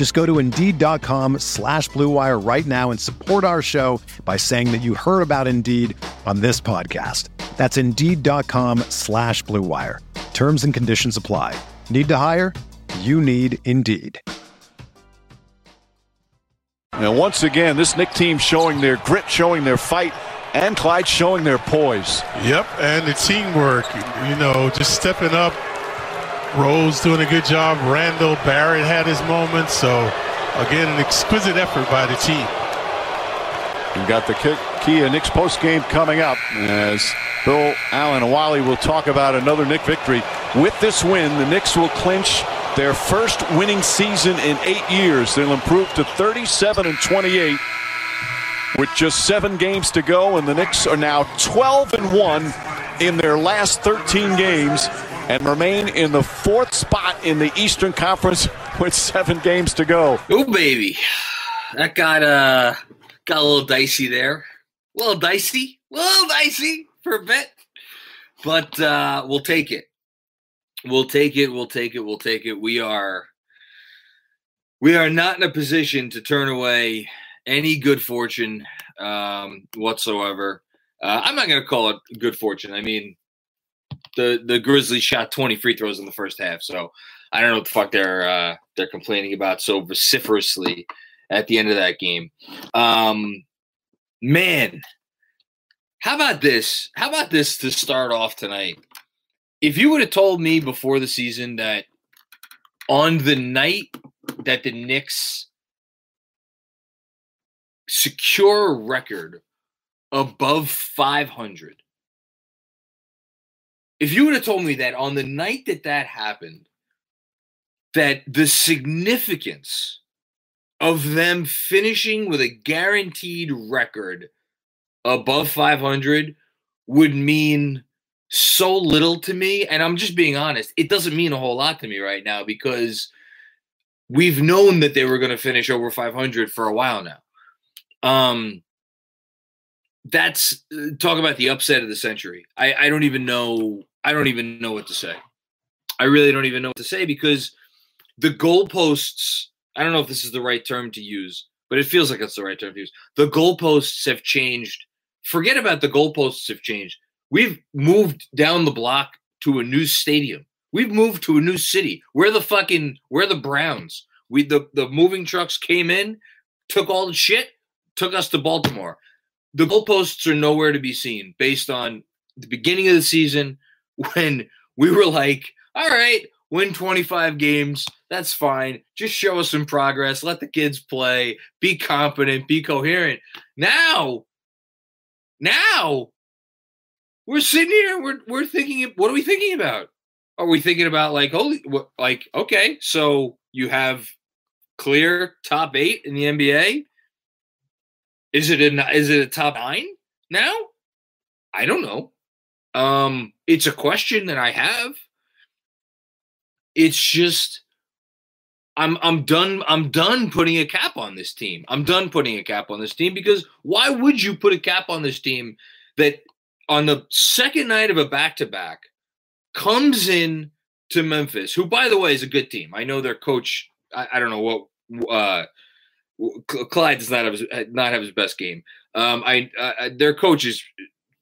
Just go to Indeed.com slash BlueWire right now and support our show by saying that you heard about Indeed on this podcast. That's Indeed.com slash BlueWire. Terms and conditions apply. Need to hire? You need Indeed. And once again, this Knick team showing their grit, showing their fight, and Clyde showing their poise. Yep, and the teamwork, you know, just stepping up. Rose doing a good job. Randle Barrett had his moments. So, again, an exquisite effort by the team. We've got the key. Kia Knicks post game coming up as Bill Alan and Wally will talk about another Knick victory. With this win, the Knicks will clinch their first winning season in eight years. They'll improve to 37 and 28 with just seven games to go, and the Knicks are now 12 and 1 in their last 13 games and remain in the fourth spot in the Eastern Conference with seven games to go. Oh baby, that got uh got a little dicey there. A little dicey, a little dicey for a bit, but uh, we'll take it. We'll take it. We'll take it. We'll take it. We are we are not in a position to turn away any good fortune um, whatsoever. Uh, I'm not going to call it good fortune. I mean, the the Grizzlies shot 20 free throws in the first half, so I don't know what the fuck they're uh, they're complaining about so vociferously at the end of that game. Um, man, how about this? How about this to start off tonight? If you would have told me before the season that on the night that the Knicks secure a record above 500, if you would have told me that on the night that that happened, that the significance of them finishing with a guaranteed record above 500 would mean so little to me. And I'm just being honest, it doesn't mean a whole lot to me right now because we've known that they were going to finish over 500 for a while now. Um, that's uh, talk about the upset of the century. I, I don't even know. I don't even know what to say. I really don't even know what to say because the goalposts. I don't know if this is the right term to use, but it feels like it's the right term to use. The goalposts have changed. Forget about the goalposts have changed. We've moved down the block to a new stadium. We've moved to a new city. We're the fucking we're the Browns. We the the moving trucks came in, took all the shit, took us to Baltimore the goalposts are nowhere to be seen based on the beginning of the season when we were like, all right, win 25 games. That's fine. Just show us some progress. Let the kids play. Be competent. Be coherent. Now, now we're sitting here. We're, we're thinking, what are we thinking about? Are we thinking about like, holy, like, okay, so you have clear top eight in the NBA? Is it a is it a top nine now? I don't know. Um, it's a question that I have. It's just I'm I'm done I'm done putting a cap on this team. I'm done putting a cap on this team because why would you put a cap on this team that on the second night of a back to back comes in to Memphis, who by the way is a good team. I know their coach. I, I don't know what uh, Clyde does not have his, not have his best game. Um, I uh, their coaches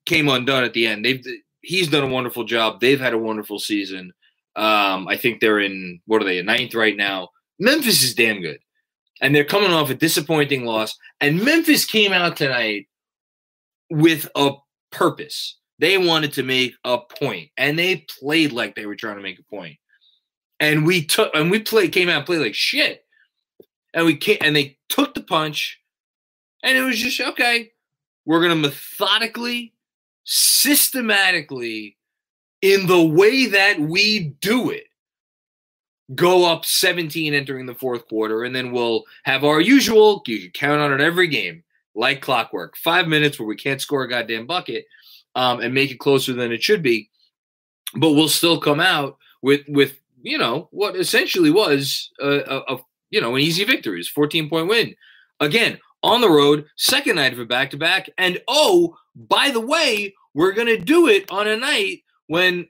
came undone at the end. They've he's done a wonderful job. They've had a wonderful season. Um, I think they're in what are they ninth right now. Memphis is damn good, and they're coming off a disappointing loss. And Memphis came out tonight with a purpose. They wanted to make a point, and they played like they were trying to make a point. And we took and we played came out and played like shit. And we came and they took the punch, and it was just okay. We're gonna methodically, systematically, in the way that we do it, go up 17 entering the fourth quarter, and then we'll have our usual, you can count on it every game, like clockwork. Five minutes where we can't score a goddamn bucket um, and make it closer than it should be. But we'll still come out with with you know what essentially was a, a, a you know an easy victory, it's 14 point win. Again, on the road, second night of a back to back, and oh, by the way, we're gonna do it on a night when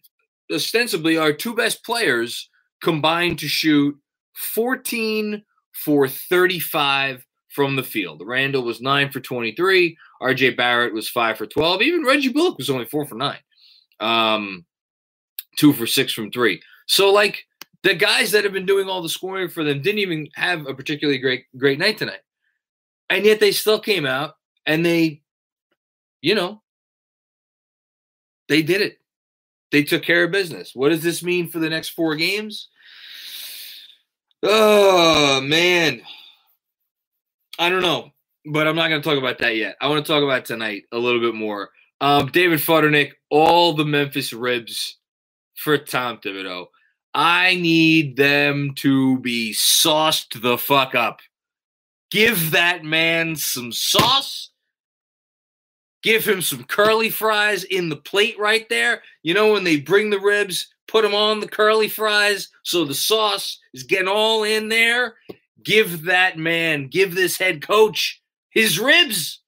ostensibly our two best players combined to shoot 14 for 35 from the field. Randle was 9 for 23. RJ Barrett was 5 for 12. Even Reggie Bullock was only 4 for 9. Um, 2 for 6 from 3. So, like, the guys that have been doing all the scoring for them didn't even have a particularly great great night tonight. And yet they still came out and they, you know, they did it. They took care of business. What does this mean for the next four games? Oh, man. I don't know, but I'm not going to talk about that yet. I want to talk about tonight a little bit more. Um, David Futternick, all the Memphis ribs for Tom Thibodeau. I need them to be sauced the fuck up. Give that man some sauce. Give him some curly fries in the plate right there. You know, when they bring the ribs, put them on the curly fries so the sauce is getting all in there give that man, give this head coach his ribs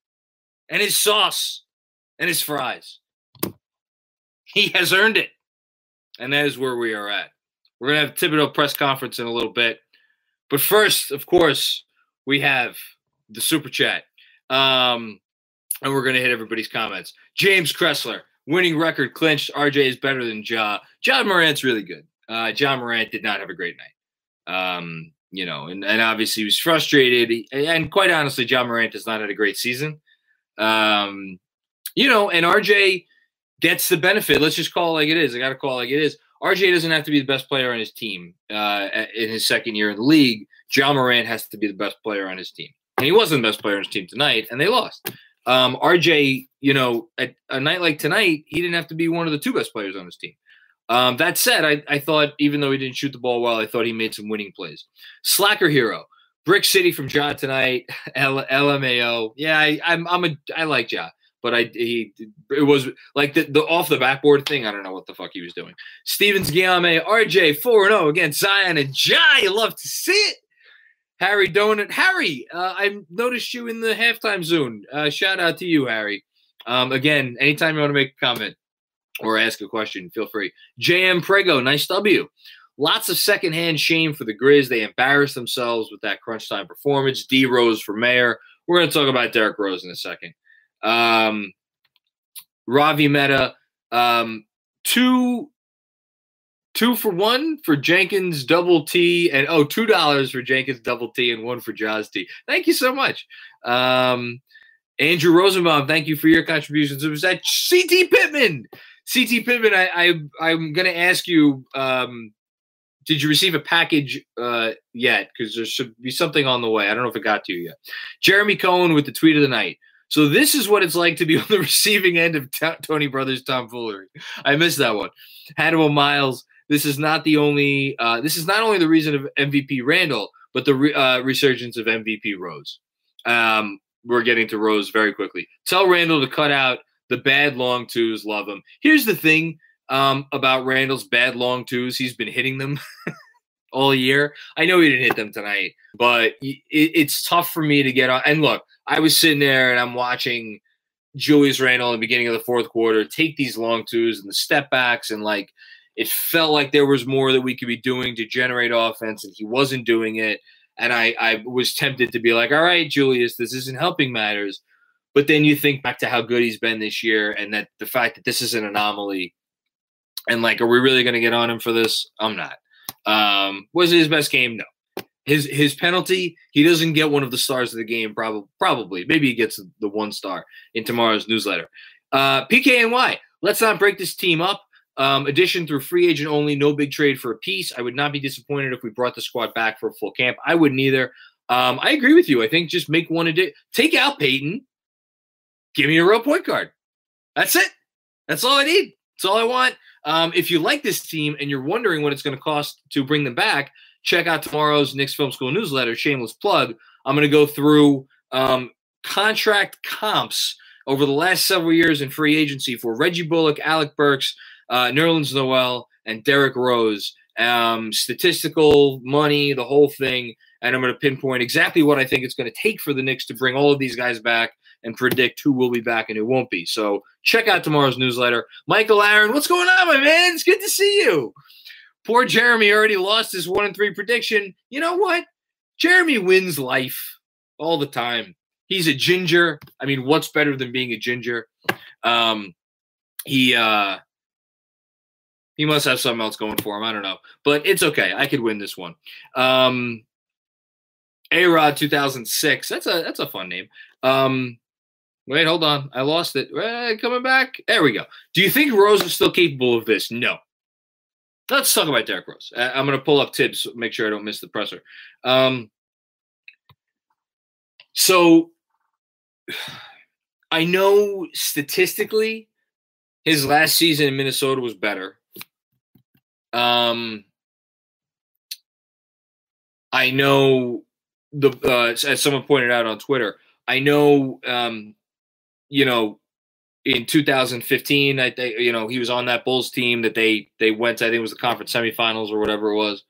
and his sauce and his fries. He has earned it. And that is where we are at. We're going to have Thibodeau press conference in a little bit. But first, of course, we have the super chat. Um, and we're going to hit everybody's comments. James Kressler, winning record clinched. RJ is better than Ja. Ja Morant's really good. Uh, Ja Morant did not have a great night. Um, you know, and, and obviously he was frustrated. And quite honestly, Ja Morant has not had a great season. Um, you know, and RJ gets the benefit. Let's just call it like it is. I got to call it like it is. RJ doesn't have to be the best player on his team uh, in his second year in the league. Ja Morant has to be the best player on his team. And he wasn't the best player on his team tonight, and they lost. Um, RJ, you know, at a night like tonight, he didn't have to be one of the two best players on his team. Um, that said, I, I thought even though he didn't shoot the ball well, I thought he made some winning plays. Slacker hero, Brick City from Ja tonight. L- LMAO. Yeah, I, I'm I'm a I like Ja, but I he it was like the, the off the backboard thing. I don't know what the fuck he was doing. Stevens Guillaume, RJ four and zero oh against Zion and Ja. You love to see it. Harry Donut, Harry, uh, I noticed you in the halftime zone. Uh, shout out to you, Harry. Um, again, anytime you want to make a comment, or ask a question, feel free. JM Prego, nice W. Lots of secondhand shame for the Grizz. They embarrassed themselves with that crunch time performance. D Rose for mayor. We're going to talk about Derrick Rose in a second. Um, Ravi Meta, um, two two for one for Jenkins double T and oh two dollars for Jenkins double T and one for Jaws T. Thank you so much. Um, Andrew Rosenbaum, thank you for your contributions. It was that CT Pittman. CT Pittman, I, I am to ask you. Um, did you receive a package uh, yet? Because there should be something on the way. I don't know if it got to you yet. Jeremy Cohen with the tweet of the night. So this is what it's like to be on the receiving end of t- Tony Brothers tomfoolery. I missed that one. Hannibal Miles. This is not the only. Uh, this is not only the reason of MVP Randle, but the re- uh, resurgence of MVP Rose. Um, we're getting to Rose very quickly. Tell Randle to cut out the bad long twos love him. Here's the thing um, about Randle's bad long twos. He's been hitting them all year. I know he didn't hit them tonight, but it, it's tough for me to get on. And look, I was sitting there and I'm watching Julius Randle in the beginning of the fourth quarter take these long twos and the step backs and like it felt like there was more that we could be doing to generate offense and he wasn't doing it. And I, I was tempted to be like, all right, Julius, this isn't helping matters. But then you think back to how good he's been this year and that the fact that this is an anomaly. And like, are we really going to get on him for this? I'm not. Um, was it his best game? No. His his penalty, he doesn't get one of the stars of the game. Probably, probably, maybe he gets the one star in tomorrow's newsletter. Uh, PKNY, let's not break this team up. Um, addition through free agent only, no big trade for a piece. I would not be disappointed if we brought the squad back for a full camp. I wouldn't either. Um, I agree with you. I think just make one a. Take out Payton. Give me a real point guard. That's it. That's all I need. That's all I want. Um, if you like this team and you're wondering what it's going to cost to bring them back, check out tomorrow's Knicks Film School newsletter. Shameless plug. I'm going to go through um, contract comps over the last several years in free agency for Reggie Bullock, Alec Burks, uh, Nerlens Noel, and Derrick Rose. Um, statistical money, the whole thing. And I'm going to pinpoint exactly what I think it's going to take for the Knicks to bring all of these guys back and predict who will be back and who won't be. So check out tomorrow's newsletter. Michael Aaron, what's going on, my man? It's good to see you. Poor Jeremy already lost his one and three prediction. You know what? Jeremy wins life all the time. He's a ginger. I mean, what's better than being a ginger? Um, he uh, he must have something else going for him. I don't know, but it's okay. I could win this one. Um, A Rod 2006. That's a that's a fun name. Um, wait, hold on. I lost it. Coming back. There we go. Do you think Rose is still capable of this? No. Let's talk about Derrick Rose. I'm going to pull up Thibs, make sure I don't miss the presser. Um, so I know statistically his last season in Minnesota was better. Um, I know the uh, as someone pointed out on Twitter. I know, um, you know, in 2015, I think you know he was on that Bulls team that they they went. To, I think it was the conference semifinals or whatever it was.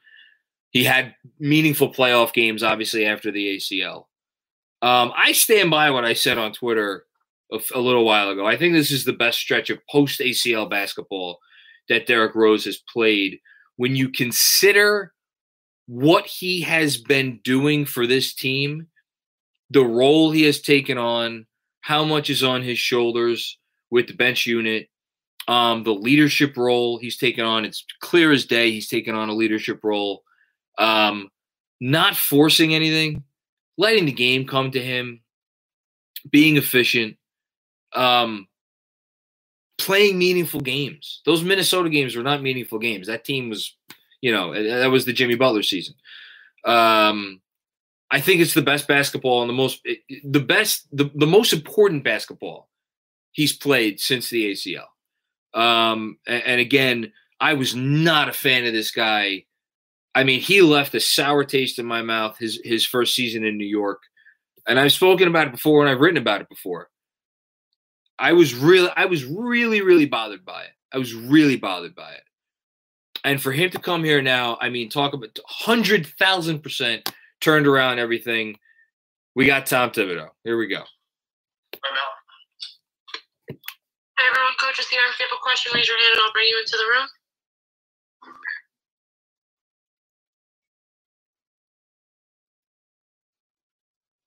He had meaningful playoff games, obviously after the ACL. Um, I stand by what I said on Twitter a, a little while ago. I think this is the best stretch of post ACL basketball that Derrick Rose has played. When you consider what he has been doing for this team, the role he has taken on, how much is on his shoulders with the bench unit, um, the leadership role he's taken on. It's clear as day he's taken on a leadership role. Um, not forcing anything, letting the game come to him, being efficient, um, playing meaningful games. Those Minnesota games were not meaningful games. That team was, you know, that was the Jimmy Butler season. Um, I think it's the best basketball and the most, the best, the, the most important basketball he's played since the ACL. Um, and, and again, I was not a fan of this guy I mean, he left a sour taste in my mouth his his first season in New York. And I've spoken about it before and I've written about it before. I was really I was really really bothered by it. I was really bothered by it. And for him to come here now, I mean, talk about 100,000% turned around everything. We got Tom Thibodeau. Here we go. Hey everyone, coach is here. If you have a question, raise your hand and I'll bring you into the room.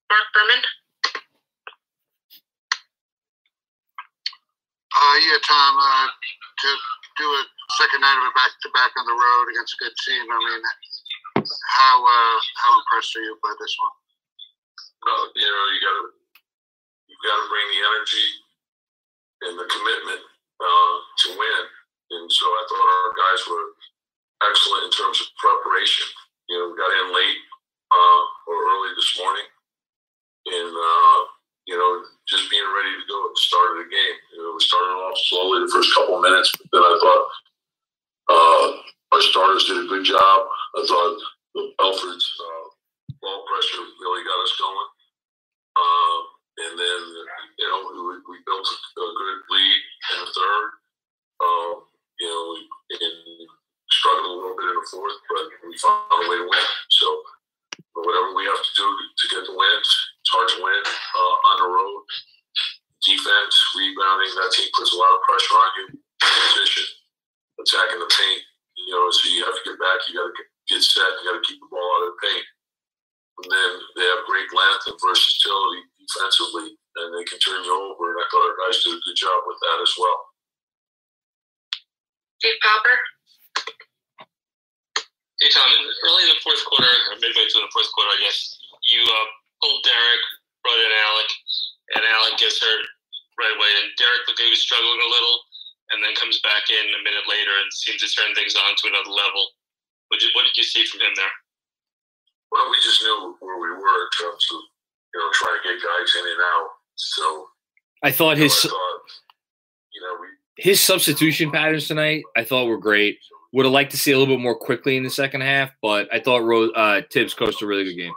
Mark Berman? Uh, yeah, Tom. Uh, to do a second night of a back to back on the road against a good team. I mean, how uh, how impressed are you by this one? Well, you know, you got to you got to bring the energy and the commitment uh, to win. And so I thought our guys were excellent in terms of preparation. You know, we got in late uh, or early this morning and uh, you know just being ready to go at the start of the game. You know, we started off slowly the first couple of minutes, but then I thought uh, our starters did a good job. I thought Elfrid's uh, ball pressure really got us going. Uh, and then, you know, we, we built a, good lead in the third. Uh, you know, and struggled a little bit in the fourth, but we found a way to win. So, whatever we have to do to get the wins, it's hard to win uh, on the road. Defense, rebounding, that team puts a lot of pressure on you. Position, attacking the paint. You know, so you have to get back. You got to get set. You got to keep the ball out of the paint. And then they have great length and versatility defensively, and they can turn you over. And I thought our guys did a good job with that as well. Dave Popper. Hey Tom, early in the fourth quarter, or midway through the fourth quarter, I guess you uh, pulled Derrick, brought in Alec, and Alec gets hurt right away. And Derrick looked like he was struggling a little, and then comes back in a minute later and seems to turn things on to another level. What did, what did you see from him there? Well, we just knew where we were in terms of you know trying to get guys in and out. So I thought his you know, I thought, you know we his substitution patterns tonight I thought were great. Would have liked to see a little bit more quickly in the second half, but I thought Rose, uh, Thibs coached a really good game.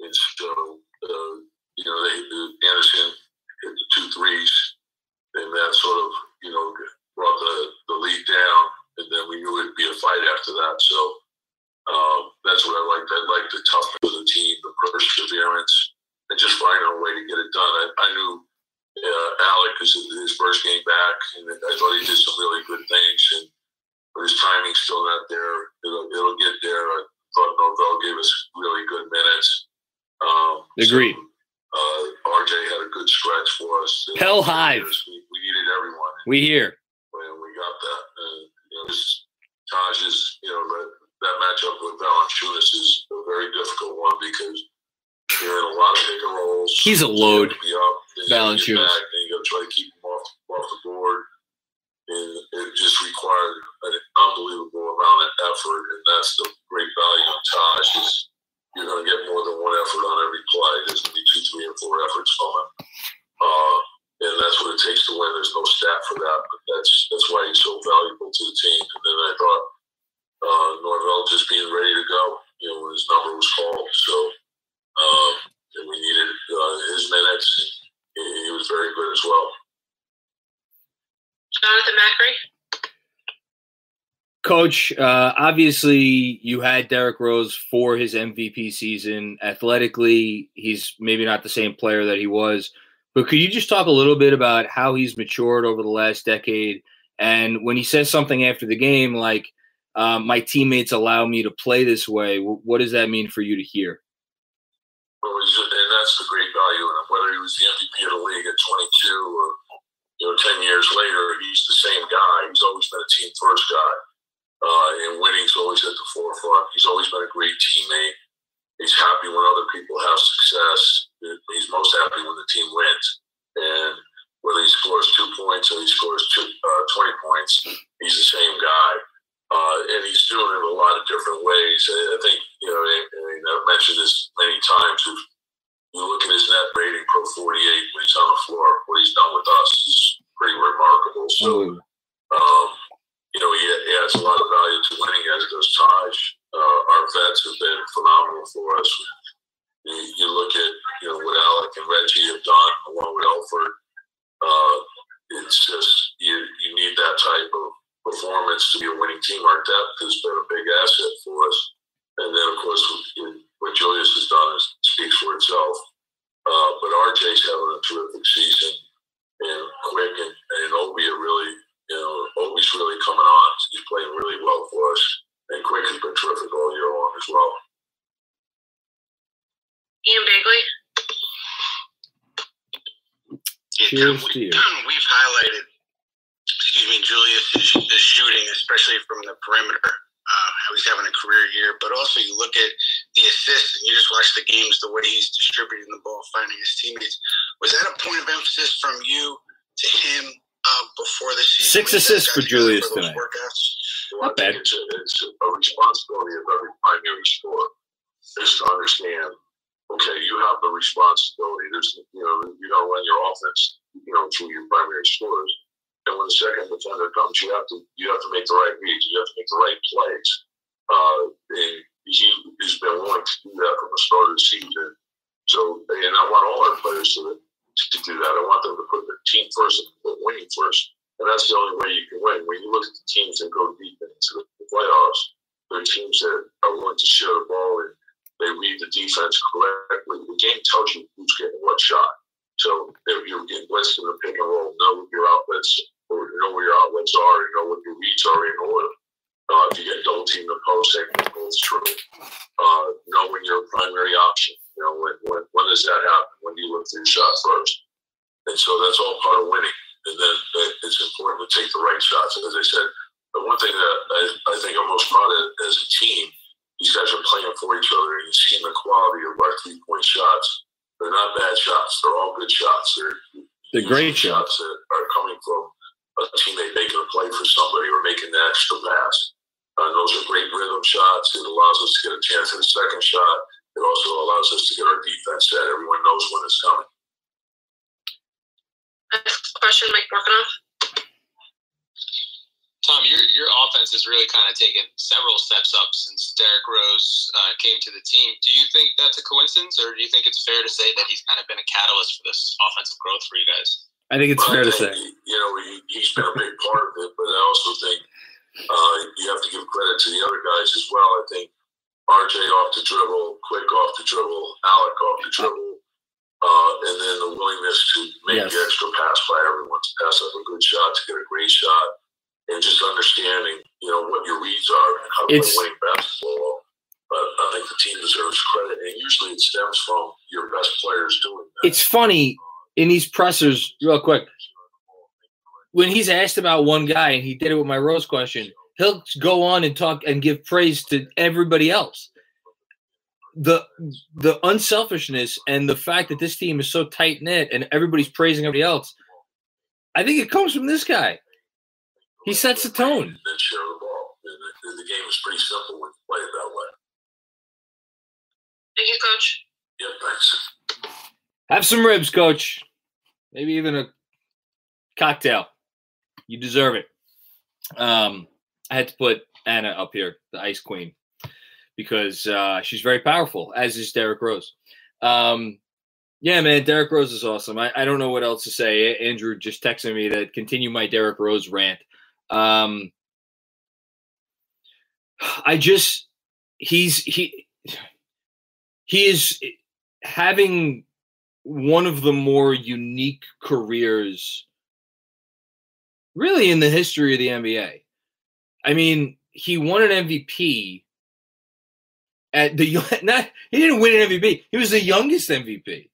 And so, uh, you know, they, Anderson hit the two threes, and that sort of, you know, brought the, the lead down, and then we knew it'd be a fight after that. So um, that's what I liked. I liked the toughness of the team, the perseverance, and just finding a way to get it done. I, I knew uh, Alec is his first game back, and I thought he did some really good things. And but his timing's still not there. It'll, it'll get there. I thought Norvel gave us really good minutes. Um, Agreed. So, uh, RJ had a good stretch for us. Hell Hive. We, we needed everyone. We here. And we got that. And, know, Taj is, you know, that, that matchup with Valanciunas is a very difficult one because you're in a lot of pick and rolls. He's a load, You have to be up, then you have to Valanciunas. And you got to try to keep him off, off the board. And it just required an unbelievable amount of effort. And that's the great value of Taj is you're going to get more than one effort on every play. There's going to be two, three, and four efforts from him. Uh, and that's what it takes to win. There's no stat for that, but that's that's why he's so valuable to the team. And then I thought uh, Norvel just being ready to go, you know, when his number was called. So um, and we needed uh, his minutes. He, he was very good as well. Jonathan Macri. Coach, uh, obviously you had Derrick Rose for his MVP season. Athletically, he's maybe not the same player that he was, but could you just talk a little bit about how he's matured over the last decade? And when he says something after the game like, um, "My teammates allow me to play this way," what does that mean for you to hear? And that's the great value in him. Whether he was the MVP of the league at 22 or you know 10 years later, he's the same guy. He's always been a team first guy, uh, and winning's always at the forefront. He's always been a great teammate. He's happy when other people have success. He's most happy when the team wins. And whether he scores two points or he scores two, uh, 20 points, he's the same guy. Uh, and he's doing it in a lot of different ways. I I think, you know, and I've mentioned this many times. If you look at his net rating, Pro 48, when he's on the floor, what he's done with us is pretty remarkable. So, um, you know, he, he adds a lot of value to winning, as does Taj. Uh, our vets have been phenomenal for us. You, look at, you know, what Alec and Reggie have done along with Elfrid. Uh, it's just, you, you need that type of performance to be a winning team. Our depth has been a big asset for us. And then, of course, what Julius has done is, speaks for itself. Uh, but RJ's having a terrific season, and Quick and, and Obi are really, you know, Obi's really coming on. He's playing really well for us, and Quick has been terrific all year long as well. Ian Begley. Cheers to you. We've highlighted, excuse me, Julius' the shooting, especially from the perimeter. Uh, how he's having a career year, but also you look at the assists and you just watch the games, the way he's distributing the ball, finding his teammates. Was that a point of emphasis from you to him uh, before the season? Six When you guys assists for Julius for those tonight. Workouts? Well, I think it's a, it's a responsibility of every primary scorer is to understand, okay, you have the responsibility. There's, you know, you don't run your offense, you know, through your primary scorers. And when the second defender comes, you have to you have to make the right reads. You have to make the right plays. Uh, and he has been willing to do that from the start of the season. So, and I want all our players to, to do that. I want them to put their team first and put winning first. And that's the only way you can win. When you look at the teams that go deep into the playoffs, they're teams that are willing to share the ball and they read the defense correctly. The game tells you who's getting what shot. So if you're getting blitzed in the pick and roll, know your outlets or know where your outlets are, and know what your reads are in order. Uh, if you get double team the post, that goes true. Uh, know when you're primary option. You know when, when when does that happen? When do you look your shot first? And so that's all part of winning. And then it's important to take the right shots. As I said, the one thing that I, I think I'm most proud of as a team, these guys are playing for each other, and you've seen the quality of our three point shots. They're not bad shots. They're all good shots. They're They're great shots that are coming from a a teammate making a play for somebody or making the extra pass. Uh, those are great rhythm shots. It allows us to get a chance at a second shot. It also allows us to get our defense set. Everyone knows when it's coming. Next question, Mike Borkanoff. Tom, your your offense has really kind of taken several steps up since Derrick Rose uh, came to the team. Do you think that's a coincidence, or do you think it's fair to say that he's kind of been a catalyst for this offensive growth for you guys? I think it's Well, fair I to say. You know, he, he's been a big part of it, but I also think uh, you have to give credit to the other guys as well. I think RJ off the dribble, Quick off the dribble, Alec off the dribble, uh, and then the willingness to make Yes. the extra pass by everyone to pass up a good shot, to get a great shot, and just understanding, you know, what your reads are and how to play basketball. But I think the team deserves credit, and usually it stems from your best players doing that. It's funny in these pressers, real quick. When he's asked about one guy, and he did it with my Rose question, he'll go on and talk and give praise to everybody else. The the unselfishness and the fact that this team is so tight knit and everybody's praising everybody else, I think it comes from this guy. He sets the tone. and then share the ball. And the, and the game is pretty simple when you play it that way. Thank you, Coach. Yeah, thanks. Have some ribs, coach. Maybe even a cocktail. You deserve it. Um, I had to put Anna up here, the Ice Queen, because uh, she's very powerful, as is Derrick Rose. Um, yeah, man, Derrick Rose is awesome. I, I don't know what else to say. Andrew just texted me to continue my Derrick Rose rant. Um, I just he's he he is having one of the more unique careers really in the history of the NBA. I mean, he won an MVP at the not he didn't win an MVP. He was the youngest MVP.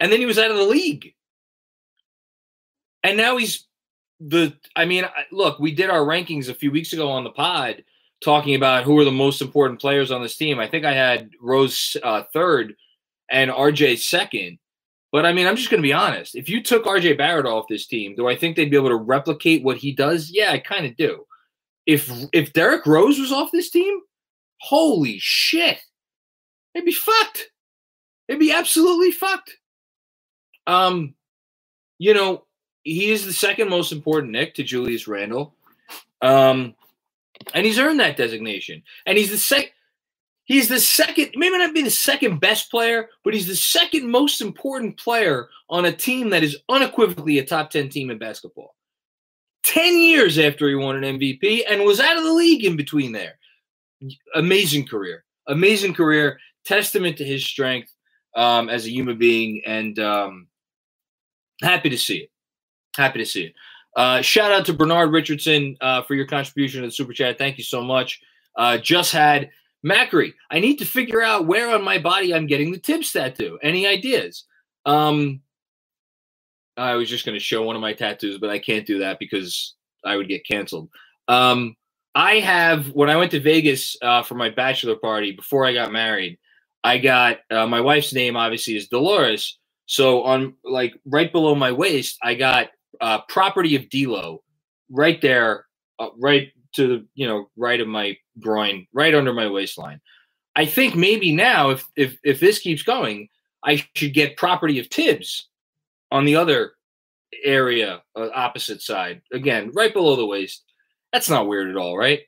And then he was out of the league. And now he's the I mean, look, we did our rankings a few weeks ago on the pod talking about who are the most important players on this team. I think I had Rose uh, third and RJ second. But I mean, I'm just going to be honest. If you took RJ Barrett off this team, do I think they'd be able to replicate what he does? Yeah, I kind of do. If if Derrick Rose was off this team, holy shit, they'd be fucked. They'd be absolutely fucked. Um, you know, he is the second most important Knick to Julius Randle. Um, and he's earned that designation. And he's the second. He's the second, maybe not be the second best player, but he's the second most important player on a team that is unequivocally a top 10 team in basketball. 10 years after he won an MVP and was out of the league in between there. Amazing career. Amazing career. Testament to his strength um, as a human being. And um, happy to see it. Happy to see it. Uh, shout out to Bernard Richardson uh, for your contribution to the super chat. Thank you so much. Uh, just had Macri. I need to figure out where on my body I'm getting the Thibs tattoo. Any ideas? Um, I was just going to show one of my tattoos, but I can't do that because I would get canceled. Um, I have when I went to Vegas uh, for my bachelor party before I got married. I got uh, my wife's name obviously is Dolores. So on like right below my waist, I got uh, property of Delo right there, uh, right to the you know right of my groin, right under my waistline. I think maybe now, if if if this keeps going, I should get property of Thibs on the other area, uh, opposite side, again, right below the waist. That's not weird at all, right?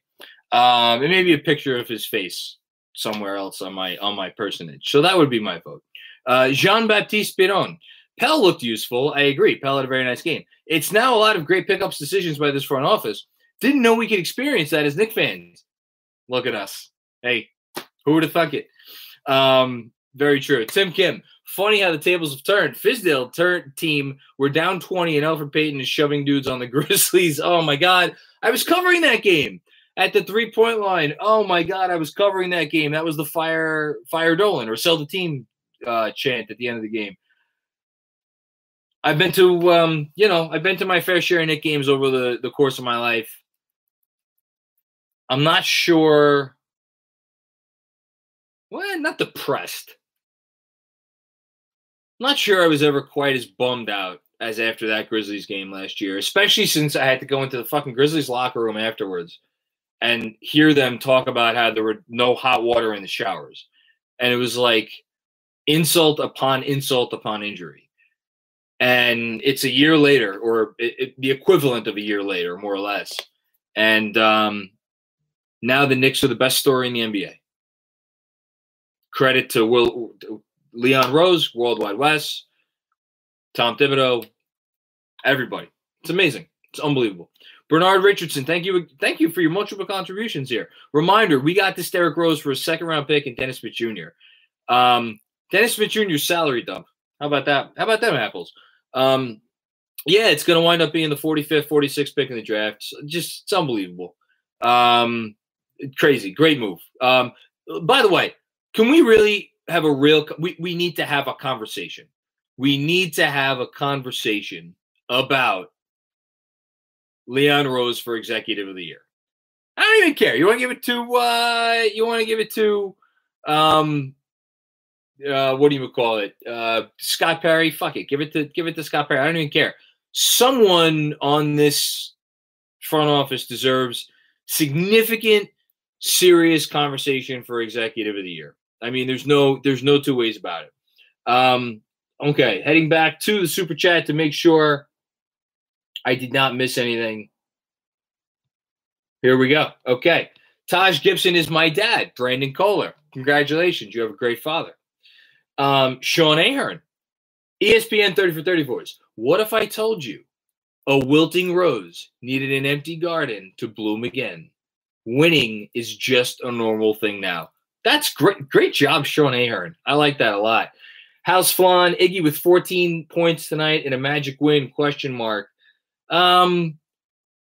Um, and maybe a picture of his face somewhere else on my on my personage. So that would be my vote. Uh, Jean Baptiste Piron. Pelle looked useful. I agree. Pelle had a very nice game. It's now a lot of great pickups decisions by this front office. Didn't know we could experience that as Knick fans. Look at us. Hey, who would have thunk it? Um, very true. Tim Kim. Funny how the tables have turned. Fizdale turn team were down 20 and Elfrid Payton is shoving dudes on the Grizzlies. Oh my God. I was covering that game at the three point line. Oh my God. I was covering that game. That was the fire, fire Dolan or sell the team uh, chant at the end of the game. I've been to, um, you know, I've been to my fair share of Knick games over the, the course of my life. I'm not sure. Well, not depressed. Not sure I was ever quite as bummed out as after that Grizzlies game last year, especially since I had to go into the fucking Grizzlies locker room afterwards and hear them talk about how there were no hot water in the showers. And it was like insult upon insult upon injury. And it's a year later, or it, it, the equivalent of a year later, more or less. And um, now the Knicks are the best story in the NBA. Credit to Will Leon Rose, Worldwide Wes, Tom Thibodeau, everybody. It's amazing. It's unbelievable. Bernard Richardson, thank you, thank you for your multiple contributions here. Reminder: we got this Derrick Rose for a second round pick and Dennis Smith Jr. Um, Dennis Smith Jr.'s salary dump. How about that? How about them apples? Um, yeah, it's going to wind up being the 45th, 46th pick in the draft. Just it's unbelievable. Um, crazy, great move. Um, by the way, can we really have a real? We we need to have a conversation. We need to have a conversation about Leon Rose for Executive of the Year. I don't even care. You want to give it to? Uh, you want to give it to? Um, uh, what do you call it? Uh, Scott Perry. Fuck it. Give it to give it to Scott Perry. I don't even care. Someone on this front office deserves significant, serious conversation for Executive of the Year. I mean, there's no there's no two ways about it. Um, okay, heading back to the super chat to make sure I did not miss anything. Here we go. Okay. Taj Gibson is my dad, Brandon Kohler. Congratulations. You have a great father. Um, Sean Ahern, ESPN 30 for 34s. What if I told you a wilting rose needed an empty garden to bloom again? Winning is just a normal thing now. That's great. Great job, Sean Ahern. I like that a lot. House Flan, Iggy with 14 points tonight in a magic win, question mark. Um,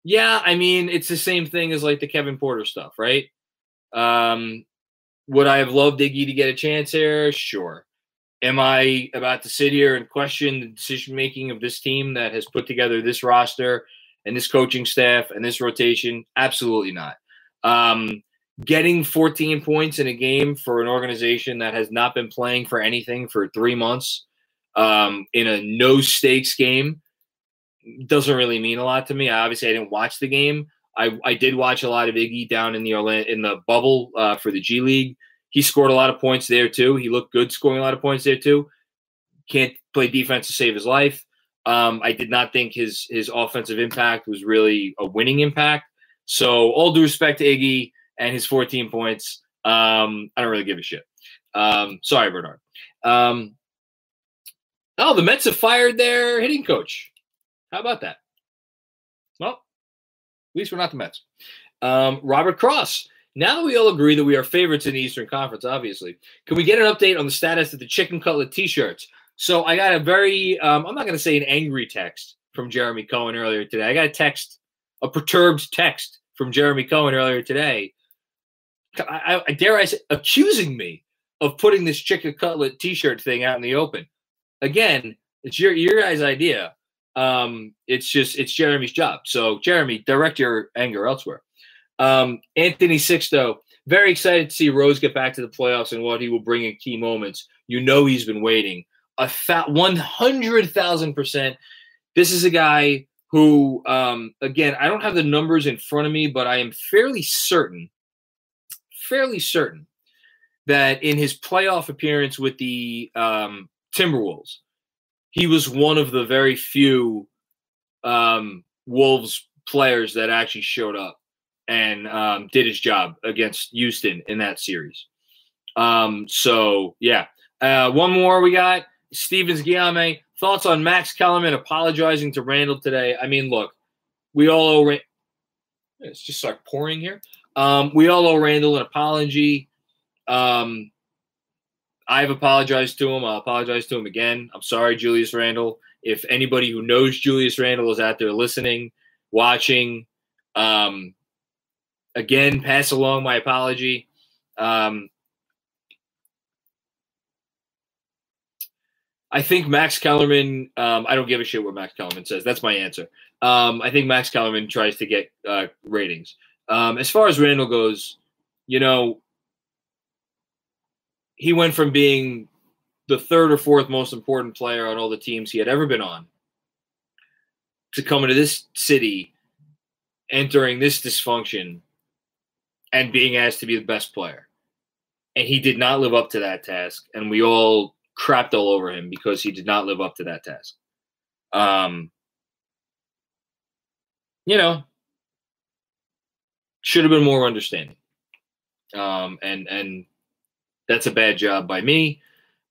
yeah, I mean, it's the same thing as like the Kevin Porter stuff, right? Um, would I have loved Iggy to get a chance here? Sure. Am I about to sit here and question the decision making of this team that has put together this roster and this coaching staff and this rotation? Absolutely not. Um, getting 14 points in a game for an organization that has not been playing for anything for three months um, in a no stakes game doesn't really mean a lot to me. Obviously, I didn't watch the game. I, I did watch a lot of Iggy down in the in the bubble uh, for the G League. He scored a lot of points there too. He looked good scoring a lot of points there too. Can't play defense to save his life. Um, I did not think his his offensive impact was really a winning impact. So all due respect to Iggy and his 14 points, um, I don't really give a shit. Um, sorry, Bernard. Um, oh, the Mets have fired their hitting coach. How about that? Well, at least we're not the Mets. Um, Robert Cross. Now that we all agree that we are favorites in the Eastern Conference, obviously, can we get an update on the status of the chicken cutlet T-shirts? So I got a very, um, I'm not going to say an angry text from Jeremy Cohen earlier today. I got a text, a perturbed text from Jeremy Cohen earlier today. I, I dare I say, accusing me of putting this chicken cutlet T-shirt thing out in the open. Again, it's your your guys' idea. Um, it's just it's Jeremy's job. So Jeremy, direct your anger elsewhere. Um, Anthony Sixto, very excited to see Rose get back to the playoffs and what he will bring in key moments. You know he's been waiting a fat one hundred thousand percent. This is a guy who, um, again, I don't have the numbers in front of me, but I am fairly certain, fairly certain that in his playoff appearance with the um, Timberwolves, he was one of the very few um, Wolves players that actually showed up and um, did his job against Houston in that series. Um, so yeah, uh, one more we got Stevens Guillaume. Thoughts on Max Kellerman apologizing to Randle today? I mean, look, we all owe. Rand- it's just like pouring here. Um, we all owe Randle an apology. Um, I've apologized to him. I'll apologize to him again. I'm sorry, Julius Randle. If anybody who knows Julius Randle is out there listening, watching, um, again, pass along my apology. Um, I think Max Kellerman. Um, I don't give a shit what Max Kellerman says. That's my answer. Um, I think Max Kellerman tries to get uh, ratings. Um, as far as Randle goes, you know, he went from being the third or fourth most important player on all the teams he had ever been on to come into this city, entering this dysfunction, and being asked to be the best player. And he did not live up to that task. And we all crapped all over him because he did not live up to that task. Um, you know, should have been more understanding. Um, and and that's a bad job by me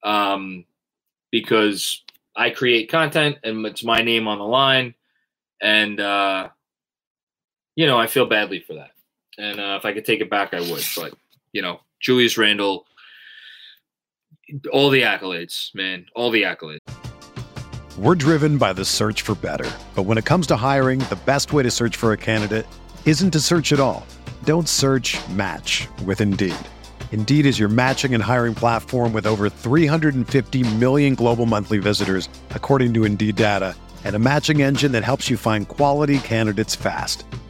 um, because I create content and it's my name on the line, and uh, you know I feel badly for that. And uh, if I could take it back, I would. But you know, Julius Randle, all the accolades, man, all the accolades. We're driven by the search for better. But when it comes to hiring, the best way to search for a candidate isn't to search at all. Don't search match with Indeed. Indeed is your matching and hiring platform with over 350 million global monthly visitors, according to Indeed data, and a matching engine that helps you find quality candidates fast.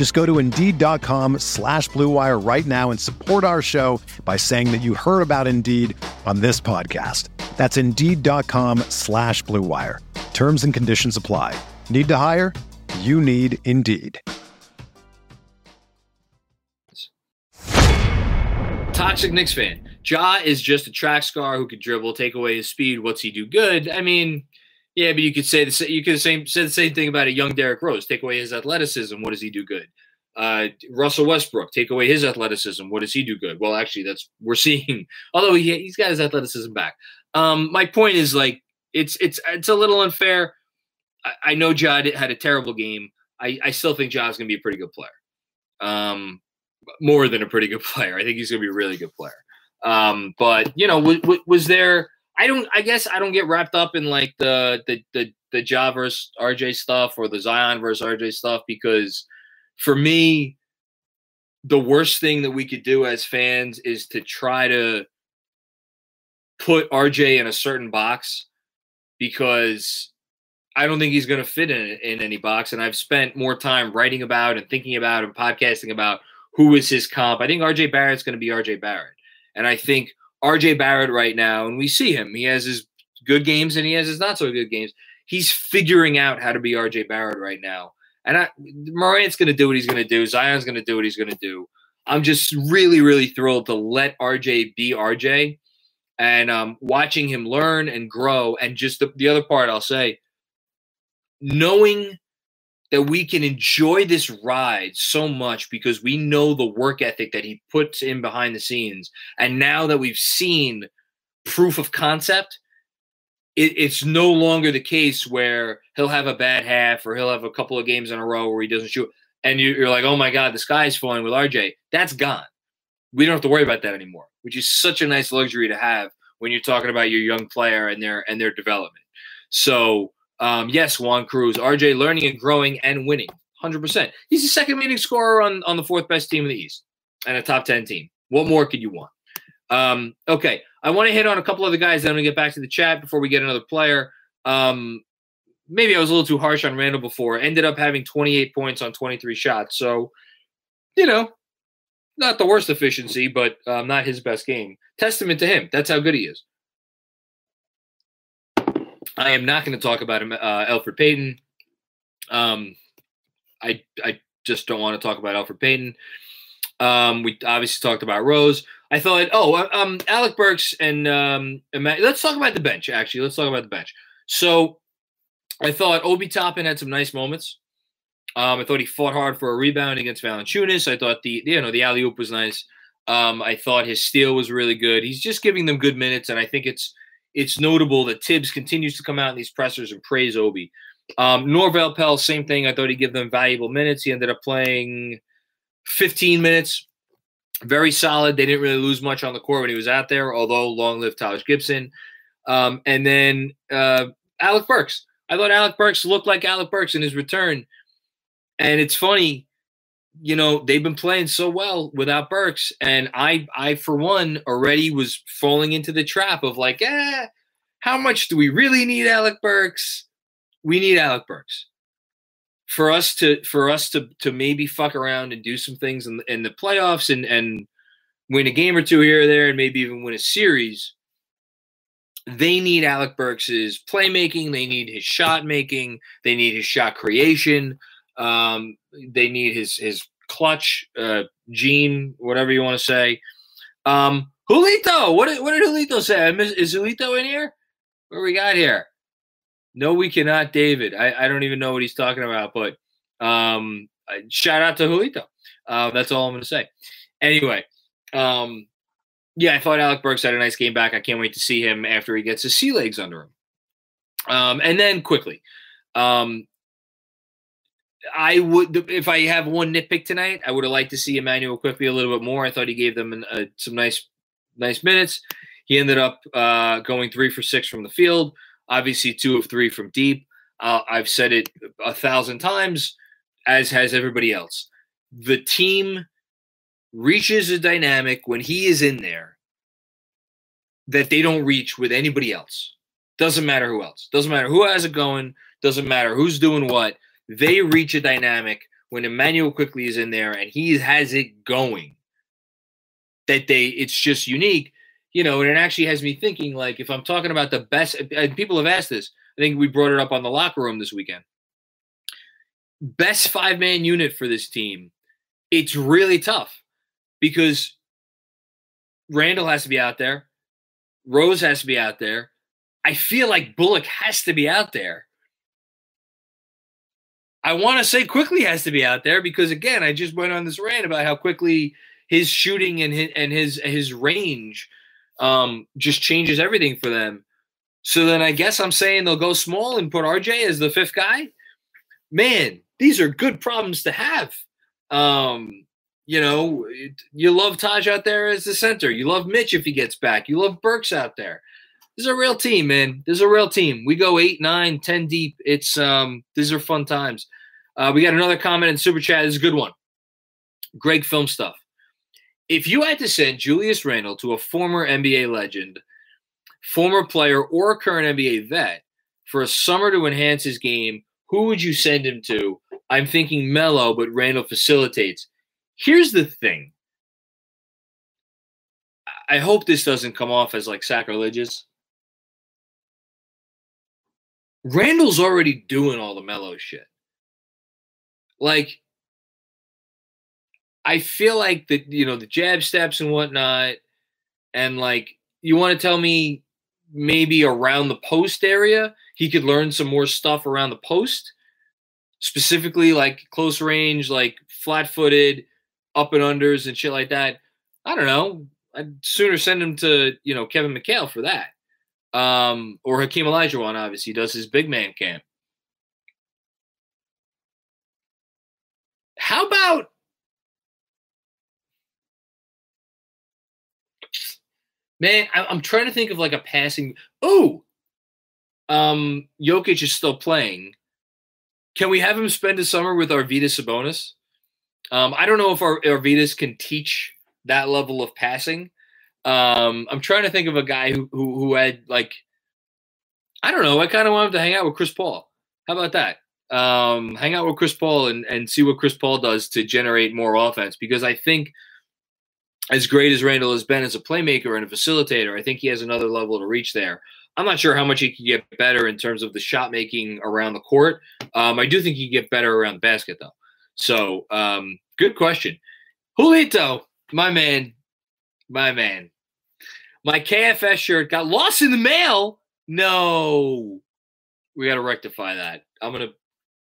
Just go to Indeed.com slash BlueWire right now and support our show by saying that you heard about Indeed on this podcast. That's Indeed.com slash BlueWire. Terms and conditions apply. Need to hire? You need Indeed. Toxic Knicks fan. Ja is just a track scar who could dribble, take away his speed. What's he do good? I mean, yeah, but you could say the you could say, say the same thing about a young Derrick Rose. Take away his athleticism. What does he do good? Uh, Russell Westbrook. Take away his athleticism. What does he do good? Well, actually, that's we're seeing. Although he he's got his athleticism back. Um, my point is like it's it's it's a little unfair. I, I know Ja had a terrible game. I, I still think going to be a pretty good player. Um, more than a pretty good player. I think he's going to be a really good player. Um, but you know, w- w- was there? I don't. I guess I don't get wrapped up in like the the the the Ja versus RJ stuff or the Zion versus RJ stuff because for me, the worst thing that we could do as fans is to try to put RJ in a certain box because I don't think he's going to fit in in any box. And I've spent more time writing about and thinking about and podcasting about who is his comp. I think RJ Barrett's going to be RJ Barrett. And I think RJ Barrett right now, and we see him, he has his good games and he has his not so good games. He's figuring out how to be RJ Barrett right now. And I, Morant's going to do what he's going to do. Zion's going to do what he's going to do. I'm just really, really thrilled to let RJ be RJ and um, watching him learn and grow. And just the, the other part I'll say, knowing that we can enjoy this ride so much because we know the work ethic that he puts in behind the scenes. And now that we've seen proof of concept, it, it's no longer the case where he'll have a bad half or he'll have a couple of games in a row where he doesn't shoot. And you, you're like, oh my God, the sky's falling with RJ. That's gone. We don't have to worry about that anymore, which is such a nice luxury to have when you're talking about your young player and their and their development. So um, yes, Juan Cruz, RJ learning and growing and winning. 100%. He's the second leading scorer on, on the fourth best team in the East and a top 10 team. What more could you want? Um, okay. I want to hit on a couple of the guys. Then to get back to the chat before we get another player. Um, maybe I was a little too harsh on Randle before. Ended up having 28 points on 23 shots. So, you know, not the worst efficiency, but um, not his best game. Testament to him. That's how good he is. I am not going to talk about him, uh, Elfrid Payton. Um, I I just don't want to talk about Elfrid Payton. Um, we obviously talked about Rose. I thought, oh, uh, um, Alec Burks and um, let's talk about the bench. Actually, let's talk about the bench. So, I thought Obi Toppin had some nice moments. Um, I thought he fought hard for a rebound against Valanciunas. I thought the you know the alley oop was nice. Um, I thought his steal was really good. He's just giving them good minutes, and I think it's it's notable that Thibs continues to come out in these pressers and praise Obi. Um, Norvel Pelle, same thing. I thought he'd give them valuable minutes. He ended up playing 15 minutes. Very solid. They didn't really lose much on the court when he was out there, although long live Taj Gibson. Um, and then uh, Alec Burks. I thought Alec Burks looked like Alec Burks in his return. And it's funny, you know, they've been playing so well without Burks. And I I for one already was falling into the trap of like, eh, how much do we really need Alec Burks? We need Alec Burks. For us to for us to to maybe fuck around and do some things in, in the playoffs and and win a game or two here or there and maybe even win a series they need Alec Burks's playmaking. They need his shot making. They need his shot creation. Um, they need his his clutch uh, gene, whatever you want to say. Um, Julito, what did, what did Julito say? Is Julito in here? What we got here? No, we cannot, David. I, I don't even know what he's talking about, but um, shout out to Julito. Uh, that's all I'm going to say. Anyway, um, yeah, I thought Alec Burks had a nice game back. I can't wait to see him after he gets his sea legs under him. Um, and then quickly, um, I would if I have one nitpick tonight, I would have liked to see Emmanuel Quickley a little bit more. I thought he gave them an, uh, some nice, nice minutes. He ended up uh, going three for six from the field. Obviously, two of three from deep. Uh, I've said it a thousand times, as has everybody else. The team reaches a dynamic when he is in there that they don't reach with anybody else. Doesn't matter who else. Doesn't matter who has it going. Doesn't matter who's doing what. They reach a dynamic when Emmanuel Quickley is in there and he has it going. That they, it's just unique, you know. And it actually has me thinking, like, if I'm talking about the best, and people have asked this. I think we brought it up on the locker room this weekend. Best five man unit for this team. It's really tough because Randle has to be out there, Rose has to be out there. I feel like Bullock has to be out there. I want to say Quickley has to be out there because again, I just went on this rant about how Quickley his shooting and his and his his range um, just changes everything for them. So then I guess I'm saying they'll go small and put RJ as the fifth guy. Man, these are good problems to have. Um, you know, you love Taj out there as the center. You love Mitch if he gets back. You love Burks out there. This is a real team, man. This is a real team. We go eight, nine, ten deep. It's um, these are fun times. Uh, we got another comment in super chat. This is a good one. Greg Film Stuff. If you had to send Julius Randle to a former NBA legend, former player, or current NBA vet for a summer to enhance his game, who would you send him to? I'm thinking Melo, but Randle facilitates. Here's the thing. I hope this doesn't come off as like sacrilegious. Randle's already doing all the Melo shit. Like, I feel like the you know the jab steps and whatnot, and like you want to tell me maybe around the post area he could learn some more stuff around the post, specifically like close range, like flat footed, up and unders and shit like that. I don't know. I'd sooner send him to, you know, Kevin McHale for that. Um, or Hakeem Olajuwon, obviously, does his big man camp. How about man? I, am trying to think of like a passing. Oh, um, Jokic is still playing. Can we have him spend the summer with Arvydas Sabonis? Um, I don't know if our Arvydas can teach that level of passing. Um, I'm trying to think of a guy who who, who had like I don't know. I kind of wanted to hang out with Chris Paul. How about that? Um, hang out with Chris Paul and and see what Chris Paul does to generate more offense because I think as great as Randle has been as a playmaker and a facilitator, I think he has another level to reach there. I'm not sure how much he can get better in terms of the shot making around the court. Um, I do think he can get better around the basket though. So, um, good question. Julito, my man, my man. My KFS shirt got lost in the mail. No, we got to rectify that. I'm gonna,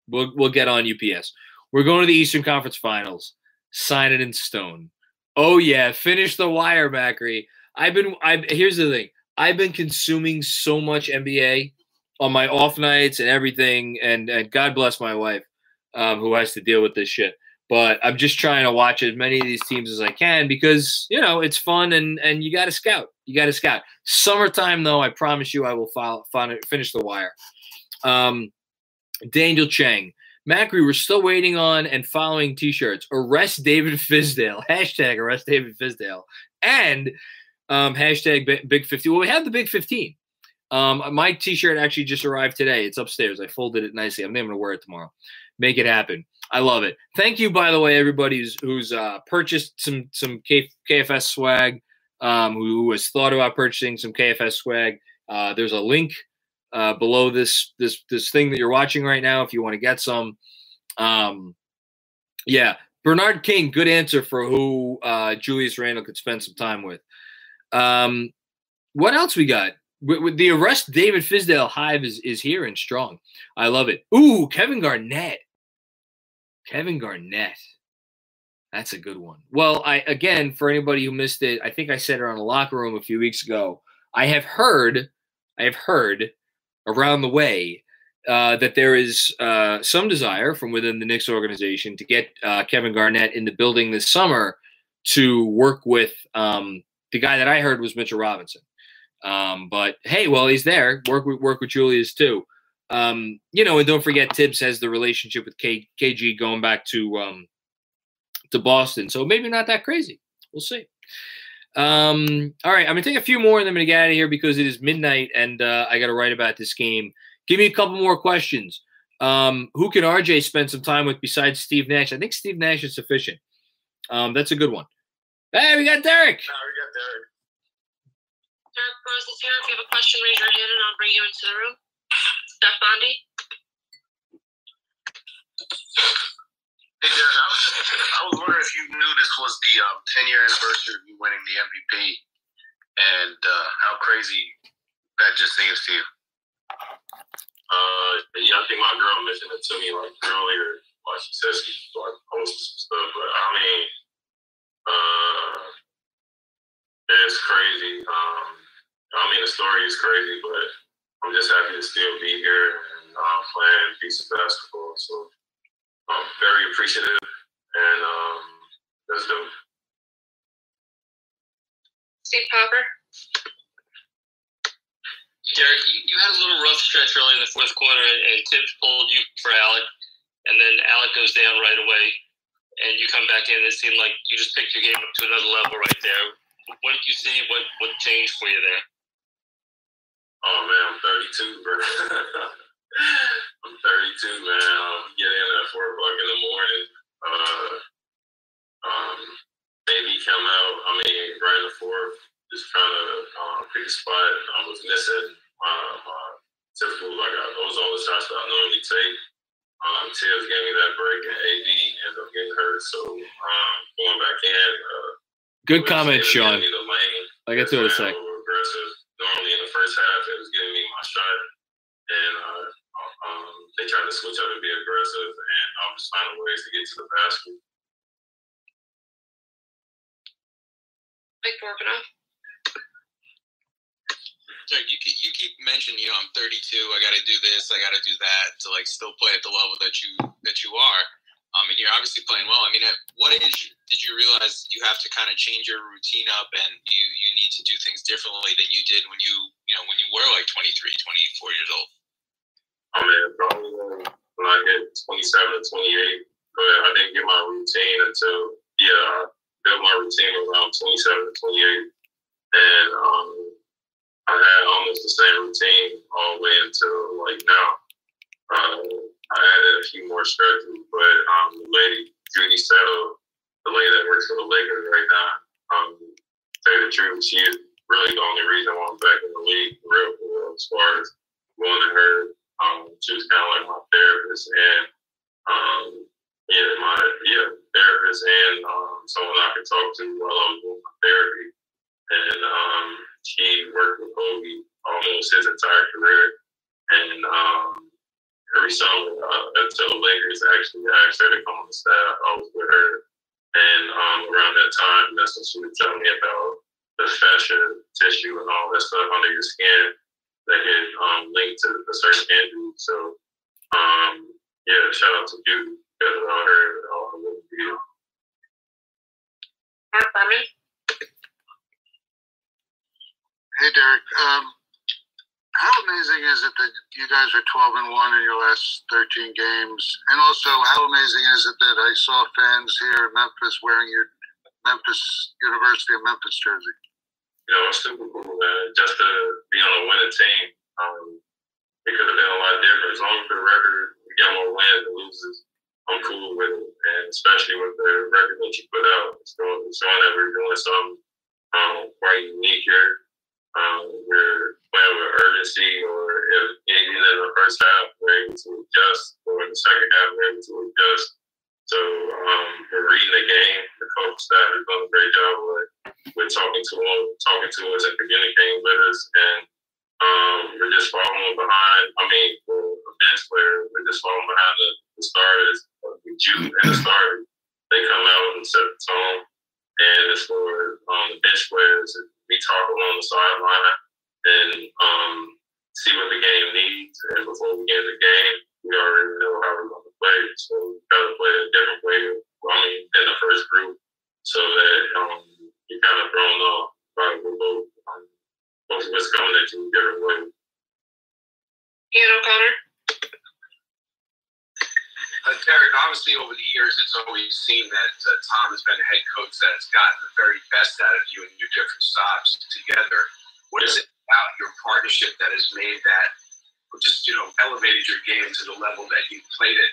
we'll we'll get on UPS. We're going to the Eastern Conference Finals. Sign it in stone. Oh yeah, finish the wire, Macri. I've been. I here's the thing. I've been consuming so much NBA on my off nights and everything, and and God bless my wife um, who has to deal with this shit. But I'm just trying to watch as many of these teams as I can because you know it's fun and and you got to scout. You got to scout. Summertime though, I promise you, I will file, finish the wire. Um, Daniel Chang. Macri, we're still waiting on and following t-shirts. Arrest David Fizdale. Hashtag arrest David Fizdale. And um, hashtag Big 50. Well, we have the Big 15. Um, my t-shirt actually just arrived today. It's upstairs. I folded it nicely. I'm going to wear it tomorrow. Make it happen. I love it. Thank you, by the way, everybody who's, who's uh, purchased some some K- KFS swag, um, who has thought about purchasing some KFS swag. Uh, there's a link uh, below this this this thing that you're watching right now if you want to get some. Um, yeah, Bernard King, good answer for who uh, Julius Randle could spend some time with. Um, what else we got? With, the arrest, David Fizdale hive is is here and strong. I love it. Ooh, Kevin Garnett. Kevin Garnett. That's a good one. Well, I again for anybody who missed it, I think I said it on a locker room a few weeks ago. I have heard, I have heard around the way uh, that there is uh, some desire from within the Knicks organization to get uh, Kevin Garnett in the building this summer to work with um, the guy that I heard was Mitchell Robinson. Um, but hey, well, he's there. Work with work with Julius too. Um, you know, and don't forget Thibs has the relationship with K- KG going back to um, to Boston, so maybe not that crazy. We'll see. Um, all right, I'm gonna take a few more and then I'm gonna get out of here because it is midnight and uh, I got to write about this game. Give me a couple more questions. Um, who can RJ spend some time with besides Steve Nash? I think Steve Nash is sufficient. Um, that's a good one. Hey, we got Derrick. Derrick Rose is here. If you have a question, raise your hand and I'll bring you into the room. Steph Bondi. Hey, Derrick, I was, just, I was wondering if you knew this was the um, 10 year anniversary of you winning the MVP and uh, how crazy that just seems to you. Uh, yeah, I think my girl mentioned it to me like earlier. Like she says she like posts some stuff, but I mean, uh, it's crazy. Um, I mean, the story is crazy, but I'm just happy to still be here and uh, playing piece of basketball. So I'm very appreciative, and um, let's do. it. Steve Popper. Derrick, you, you had a little rough stretch early in the fourth quarter, and, and Thibs pulled you for Alec, and then Alec goes down right away, and you come back in. It seemed like you just picked your game up to another level right there. What did you see? What what changed for you there? Oh man, I'm 32, bro. I'm 32, man. Um, get in at four o'clock in the morning. Uh, um, maybe come out. I mean, right fourth, just trying to um, pick a spot. I was missing my, my typical like I, those all the shots that I normally take. Um, Thibs gave me that break, and AD ended up getting hurt. So um, going back in. Uh, Good comment, Sean. me the lane. I'll get to it a Just sec. over aggressive. Normally in the first half, it was giving me my shot, and uh, um, they tried to switch up and be aggressive, and I was just finding ways to get to the basket. Mike Vorkunov. Derrick, you keep, you keep mentioning, you know, I'm 32. I got to do this. I got to do that to like still play at the level that you that you are. Um, and you're obviously playing well. I mean, at what age did you realize you have to kind of change your routine up and you you need to do things differently than you did when you you know when you were like 23, 24 years old? I mean, probably when when I hit 27 or 28, but I didn't get my routine until, yeah, I built my routine around 27 or 28. And um, I had almost the same routine all the way until like now. Uh, a few more stretches, but um, the lady, Judy Seto, the lady that works for the Lakers right now, um, you the truth, she is really the only reason why I'm back in the league, for real, for real, as far as going to her um, she was kind of like my therapist and um, yeah, my yeah therapist and um, someone I could talk to while I was doing my therapy. And um, she worked with Kobe almost his entire career. And um, every summer uh, until the Lakers actually asked her to come on the staff, I was with her. And um, around that time, that's when she was telling me about the fascia tissue and all that stuff under your skin that get um, linked to a certain injury. So, um, yeah, shout out to you because without her, I wouldn't be here. Mark Berman. Hey, Derrick. Um, how amazing is it that you guys are 12 and 1 in your last 13 games? And also, how amazing is it that I saw fans here in Memphis wearing your Memphis University of Memphis jersey? You know, it's super cool, man. Just to be on a winning team. Um, it could have been a lot different. As long as the record, we get more wins and loses, I'm cool with it. And especially with the record that you put out, it's showing, it's that we're doing something um, quite unique here. Um, we're playing with urgency, or if even in the first half, we're able to adjust, or in the second half, we're able to adjust. So um, we're reading the game. The coach staff is doing a great job with, with talking to them, talking to us, and communicating with us. And um, we're just following behind. I mean, for a bench player, we're just following behind the, the starters, the Jew and the starters. They come out and set the tone. And as for um, the bench players, we talk along the sideline and um, see what the game needs. And before we get in the game, we already know how we're going to play. So we got to play a different way, I mean, than the first group, so that um, you're kind of thrown off by both. Um, both us coming at you a different way. Ian O'Connor. Uh, Derrick, obviously over the years, it's always seemed that uh, Tom has been a head coach that has gotten the very best out of you and your different stops together. What is it about your partnership that has made that, just you know, elevated your game to the level that you played it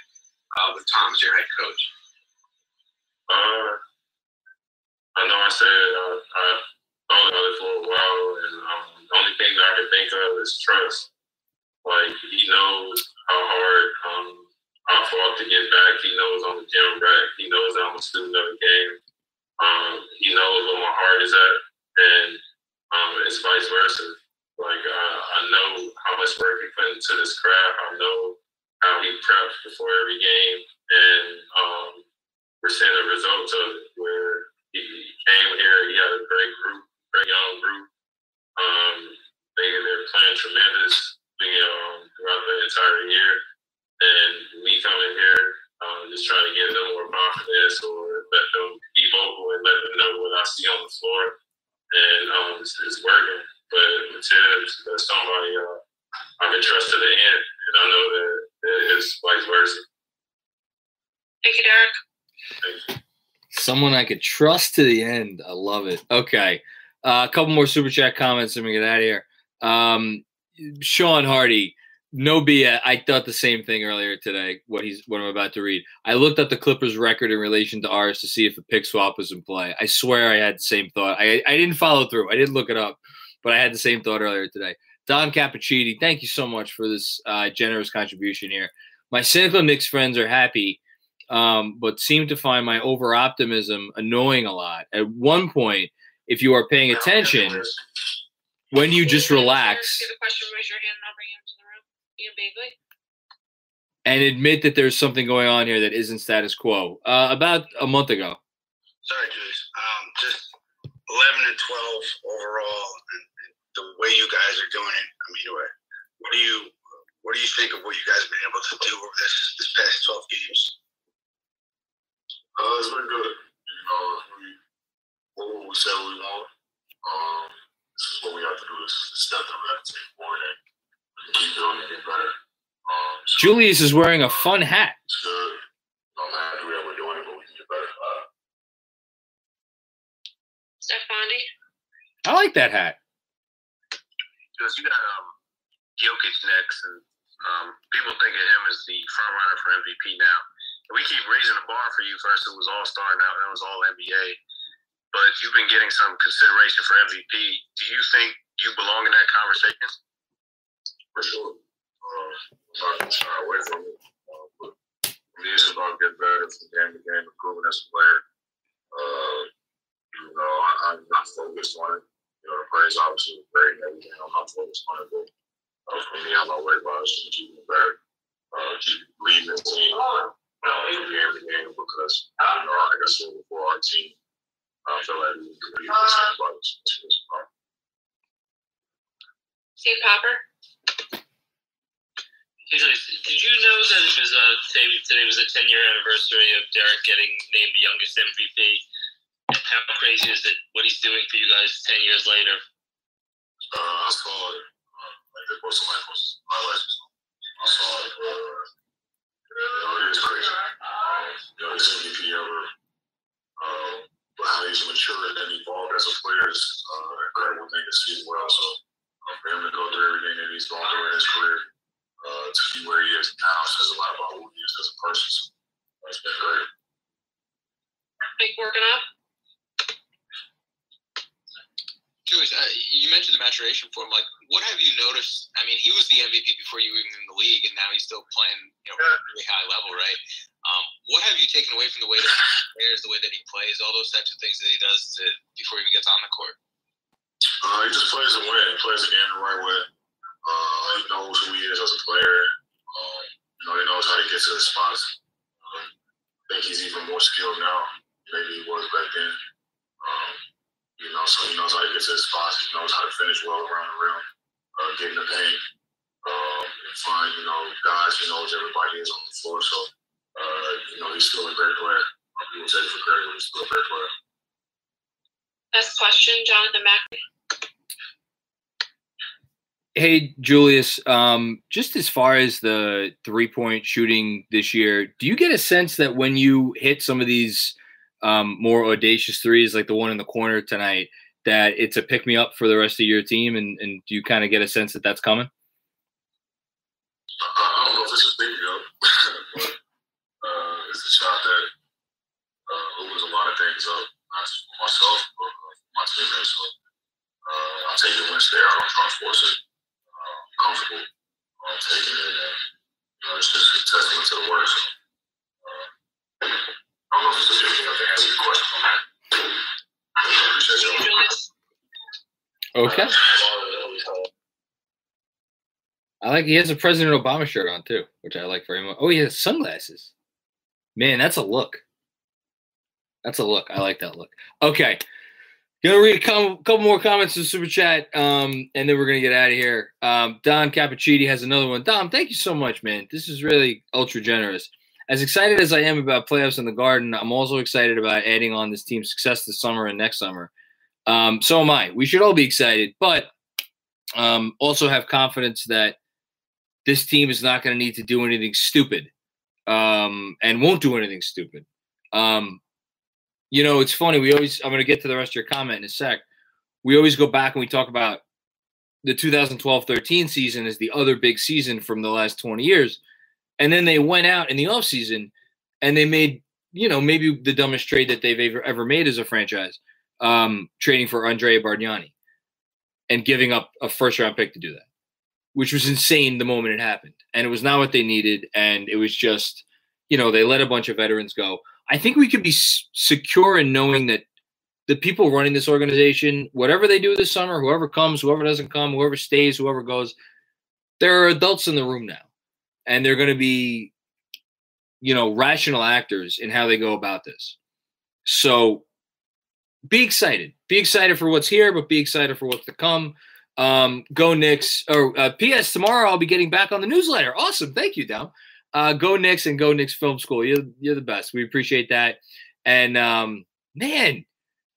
uh, with Tom as your head coach? Uh, I know I said uh, I've about it for a while, and um, the only thing that I can think of is trust. Like he knows how hard um, I fought to get back. He knows I'm a gym rat. He knows I'm a student of the game. Um, he knows where my heart is at, and um, it's vice versa. Like I, I know how much work he put into this craft. I know how he preps before every game, and um, we're seeing the results of it. Where he came here, he had a great group, very young group. Um, they they're playing tremendously um, throughout the entire year, and me coming here, um, just trying to give them more confidence or let them be vocal and let them know what I see on the floor, and um, it's, it's working. But with Thibs, that's somebody uh, I can trust to the end, and I know that it's vice versa. Thank you, Derrick. Thank you. Someone I could trust to the end. I love it. Okay. Uh, a couple more super chat comments and we get out of here. Um, Sean Hardy, no BS. I thought the same thing earlier today. What he's what I'm about to read. I looked at the Clippers record in relation to ours to see if a pick swap was in play. I swear I had the same thought. I I didn't follow through. I didn't look it up, but I had the same thought earlier today. Don Cappuccini, thank you so much for this uh, generous contribution here. My cynical Knicks friends are happy, um, but seem to find my over optimism annoying a lot. At one point, if you are paying attention, when you just relax and I'll bring you into the room. Ian Begley. and admit that there's something going on here that isn't status quo. Uh, about a month ago, Sorry, Julius. Um, just 11 and 12 overall, and, and the way you guys are doing it. I mean, what, what do you what do you think of what you guys have been able to do over this this past 12 games? Uh, it's been good. You know, we what we said we want. Um, this is what we have to do. This is the step that we have to take forward and Julius is wearing a fun hat. it's. I'm happy that we're doing it, but we can get better. Uh, Steph Bondi. I like that hat. Because you got um, Jokic next, and um, people think of him as the front runner for MVP now. And we keep raising the bar for you. First, it was All Star, now it was All NBA. But you've been getting some consideration for MVP. Do you think you belong in that conversation? For sure. Um, I'm not gonna shy away from it. Uh, but for me, it's about getting better from game to game, improving as a player. Uh, you know, I, I'm not focused on it. You know, the praise obviously is great and everything. I'm not focused on it, but uh, for me, I'm not worried about it. Just keep better. Uh, keep leading the team uh, from game to game because, you know, like I said before, our team, I feel like we can with anybody. So it's fun. Steve Popper. Did you know that it was uh, today, was the 10 year anniversary of Derrick getting named the youngest MVP? How crazy is it what he's doing for you guys 10 years later? Uh, I saw it. Uh, like they post somebody posts highlights. I saw it. Uh, you know, it is crazy. Um, you MVP ever, uh, but how he's matured and evolved as a player is uh, incredible thing to see as well. So uh, for him to go through everything that he's gone through in his career uh, to be where he is now says a lot about who he is as a person. So it's been great. Keep working up. Julius, uh, you mentioned the maturation for him. Like, what have you noticed? I mean, he was the MVP before you were even in the league, and now he's still playing, you know, really high level, right? Um, what have you taken away from the way that he plays, the way that he plays, all those types of things that he does to, before he even gets on the court? Uh, he just plays to win. He plays the game the right way. Uh, he knows who he is as a player. Um, you know, he knows how to get to his spots. Um, I think he's even more skilled now maybe he was back then. Um, you know, so he knows how to get to his spots. He knows how to finish well around the rim, uh, get in the paint, um, and find, you know, guys. He knows everybody is on the floor. So, uh, you know, he's still a great player. People take for granted, but he's still a great player. Last question, Jonathan Mack. Hey Julius, um, just as far as the three point shooting this year, do you get a sense that when you hit some of these um, more audacious threes, like the one in the corner tonight, that it's a pick me up for the rest of your team? And, and do you kind of get a sense that that's coming? I don't know if it's a pick me up, but uh, it's a shot that uh, opens a lot of things up, not just for myself, but uh, for my teammates. So uh, I take it when there. I don't try to force it. Comfortable uh, taking it, and you know, it's just a testament to the work. So, uh, I don't know if it's a up to answer your question. Okay. I like he has a President Obama shirt on too, which I like very much. Oh, he has sunglasses. Man, that's a look. That's a look. I like that look. Okay. Gonna read a couple more comments in the super chat, um, and then we're gonna get out of here. Um, Don Cappuccini has another one. Dom, thank you so much, man. This is really ultra generous. As excited as I am about playoffs in the Garden, I'm also excited about adding on this team's success this summer and next summer. Um, so am I. We should all be excited, but um, also have confidence that this team is not going to need to do anything stupid um, and won't do anything stupid. Um, you know, it's funny. We always, I'm going to get to the rest of your comment in a sec. We always go back and we talk about the 2012 13 season as the other big season from the last 20 years. And then they went out in the offseason and they made, you know, maybe the dumbest trade that they've ever, ever made as a franchise, um, trading for Andrea Bargnani and giving up a first round pick to do that, which was insane the moment it happened. And it was not what they needed. And it was just, you know, they let a bunch of veterans go. I think we could be secure in knowing that the people running this organization, whatever they do this summer, whoever comes, whoever doesn't come, whoever stays, whoever goes, there are adults in the room now. And they're going to be, you know, rational actors in how they go about this. So be excited. Be excited for what's here, but be excited for what's to come. Um, go Knicks. Or uh, P.S. Tomorrow I'll be getting back on the newsletter. Awesome. Thank you, Dom. Uh, go Knicks and go Knicks Film School. You're you're the best. We appreciate that. And um, man,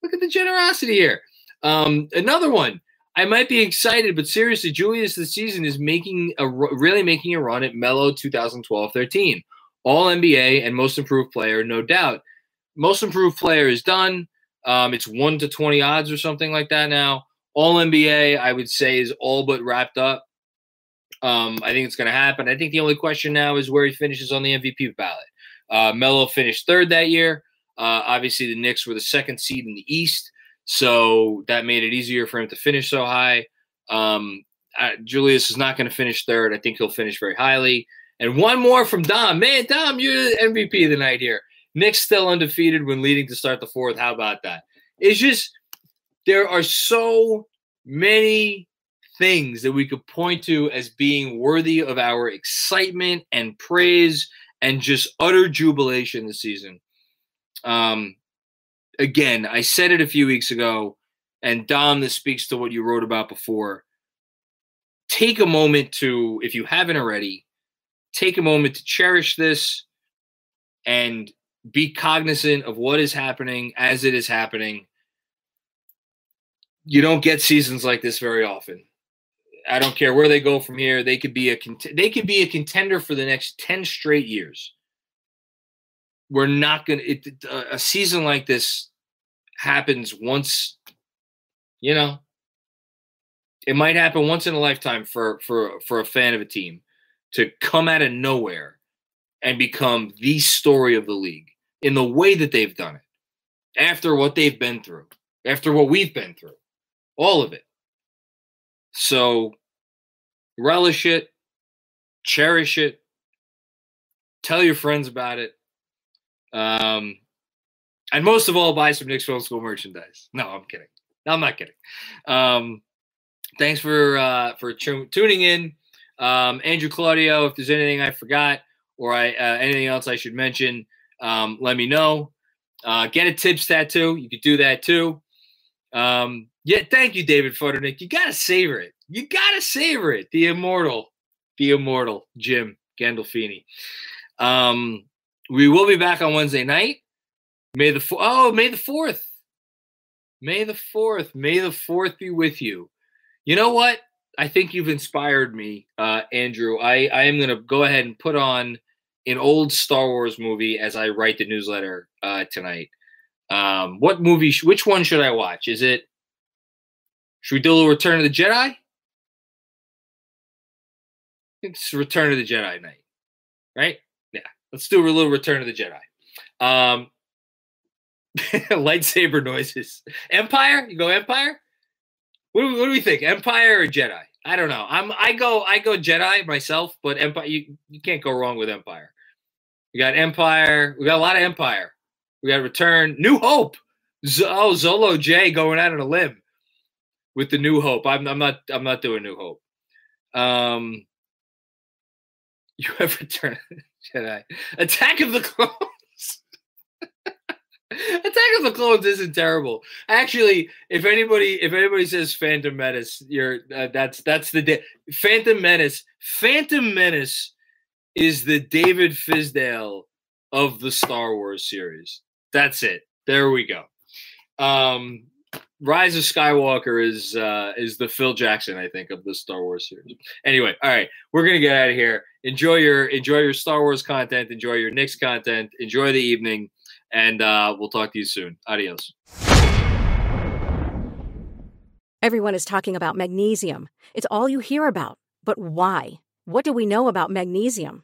look at the generosity here. Um, another one. I might be excited, but seriously, Julius this season is making a really making a run at Melo 2012-13. All NBA and most improved player, no doubt. Most improved player is done. Um, it's one to twenty odds or something like that now. All NBA, I would say, is all but wrapped up. Um, I think it's going to happen. I think the only question now is where he finishes on the MVP ballot. Uh, Melo finished third that year. Uh, obviously, the Knicks were the second seed in the East, so that made it easier for him to finish so high. Um, uh, Julius is not going to finish third. I think he'll finish very highly. And one more from Dom. Man, Dom, you're the MVP of the night here. Knicks still undefeated when leading to start the fourth. How about that? It's just there are so many things that we could point to as being worthy of our excitement and praise and just utter jubilation this season. Um, again, I said it a few weeks ago, and Dom, this speaks to what you wrote about before. Take a moment to, if you haven't already, take a moment to cherish this and be cognizant of what is happening as it is happening. You don't get seasons like this very often I don't care where they go from here. They could be a cont- they could be a contender for the next ten straight years. We're not gonna. It, uh, a season like this happens once. You know, it might happen once in a lifetime for for for a fan of a team to come out of nowhere and become the story of the league in the way that they've done it after what they've been through, after what we've been through, all of it. So relish it, cherish it, tell your friends about it. Um, and most of all, buy some Knicks Film School merchandise. No, I'm kidding. No, I'm not kidding. Um, thanks for uh, for t- tuning in, um, Andrew Claudio. If there's anything I forgot or I uh, anything else I should mention, um, let me know. Uh, get a Thibs tattoo. You could do that too. Um, yeah, thank you, David Futternick. You gotta savor it. You gotta savor it. The immortal, the immortal Jim Gandolfini. Um, we will be back on Wednesday night. May the fo- oh May the fourth. May the fourth. May the fourth be with you. You know what? I think you've inspired me, uh, Andrew. I, I am gonna go ahead and put on an old Star Wars movie as I write the newsletter uh, tonight. Um, what movie? Sh- which one should I watch? Is it? Should we do a little Return of the Jedi? It's Return of the Jedi night, right? Yeah, let's do a little Return of the Jedi. Um, lightsaber noises. Empire? You go Empire? What do, what do we think? Empire or Jedi? I don't know. I'm I go I go Jedi myself, but Empire you, you can't go wrong with Empire. We got Empire. We got a lot of Empire. We got Return. New Hope. Z- oh, Zolo J going out on a limb with the New Hope. I'm I'm not I'm not doing New Hope. Um, you have Return Jedi. Attack of the Clones. Attack of the Clones isn't terrible. Actually, if anybody if anybody says Phantom Menace, you're uh, that's that's the da- Phantom Menace. Phantom Menace is the David Fizdale of the Star Wars series. That's it. There we go. Um, Rise of Skywalker is uh, is the Phil Jackson, I think, of the Star Wars series. Anyway, all right, we're gonna get out of here. Enjoy your enjoy your Star Wars content. Enjoy your Knicks content. Enjoy the evening, and uh, we'll talk to you soon. Adios. Everyone is talking about magnesium. It's all you hear about. But why? What do we know about magnesium?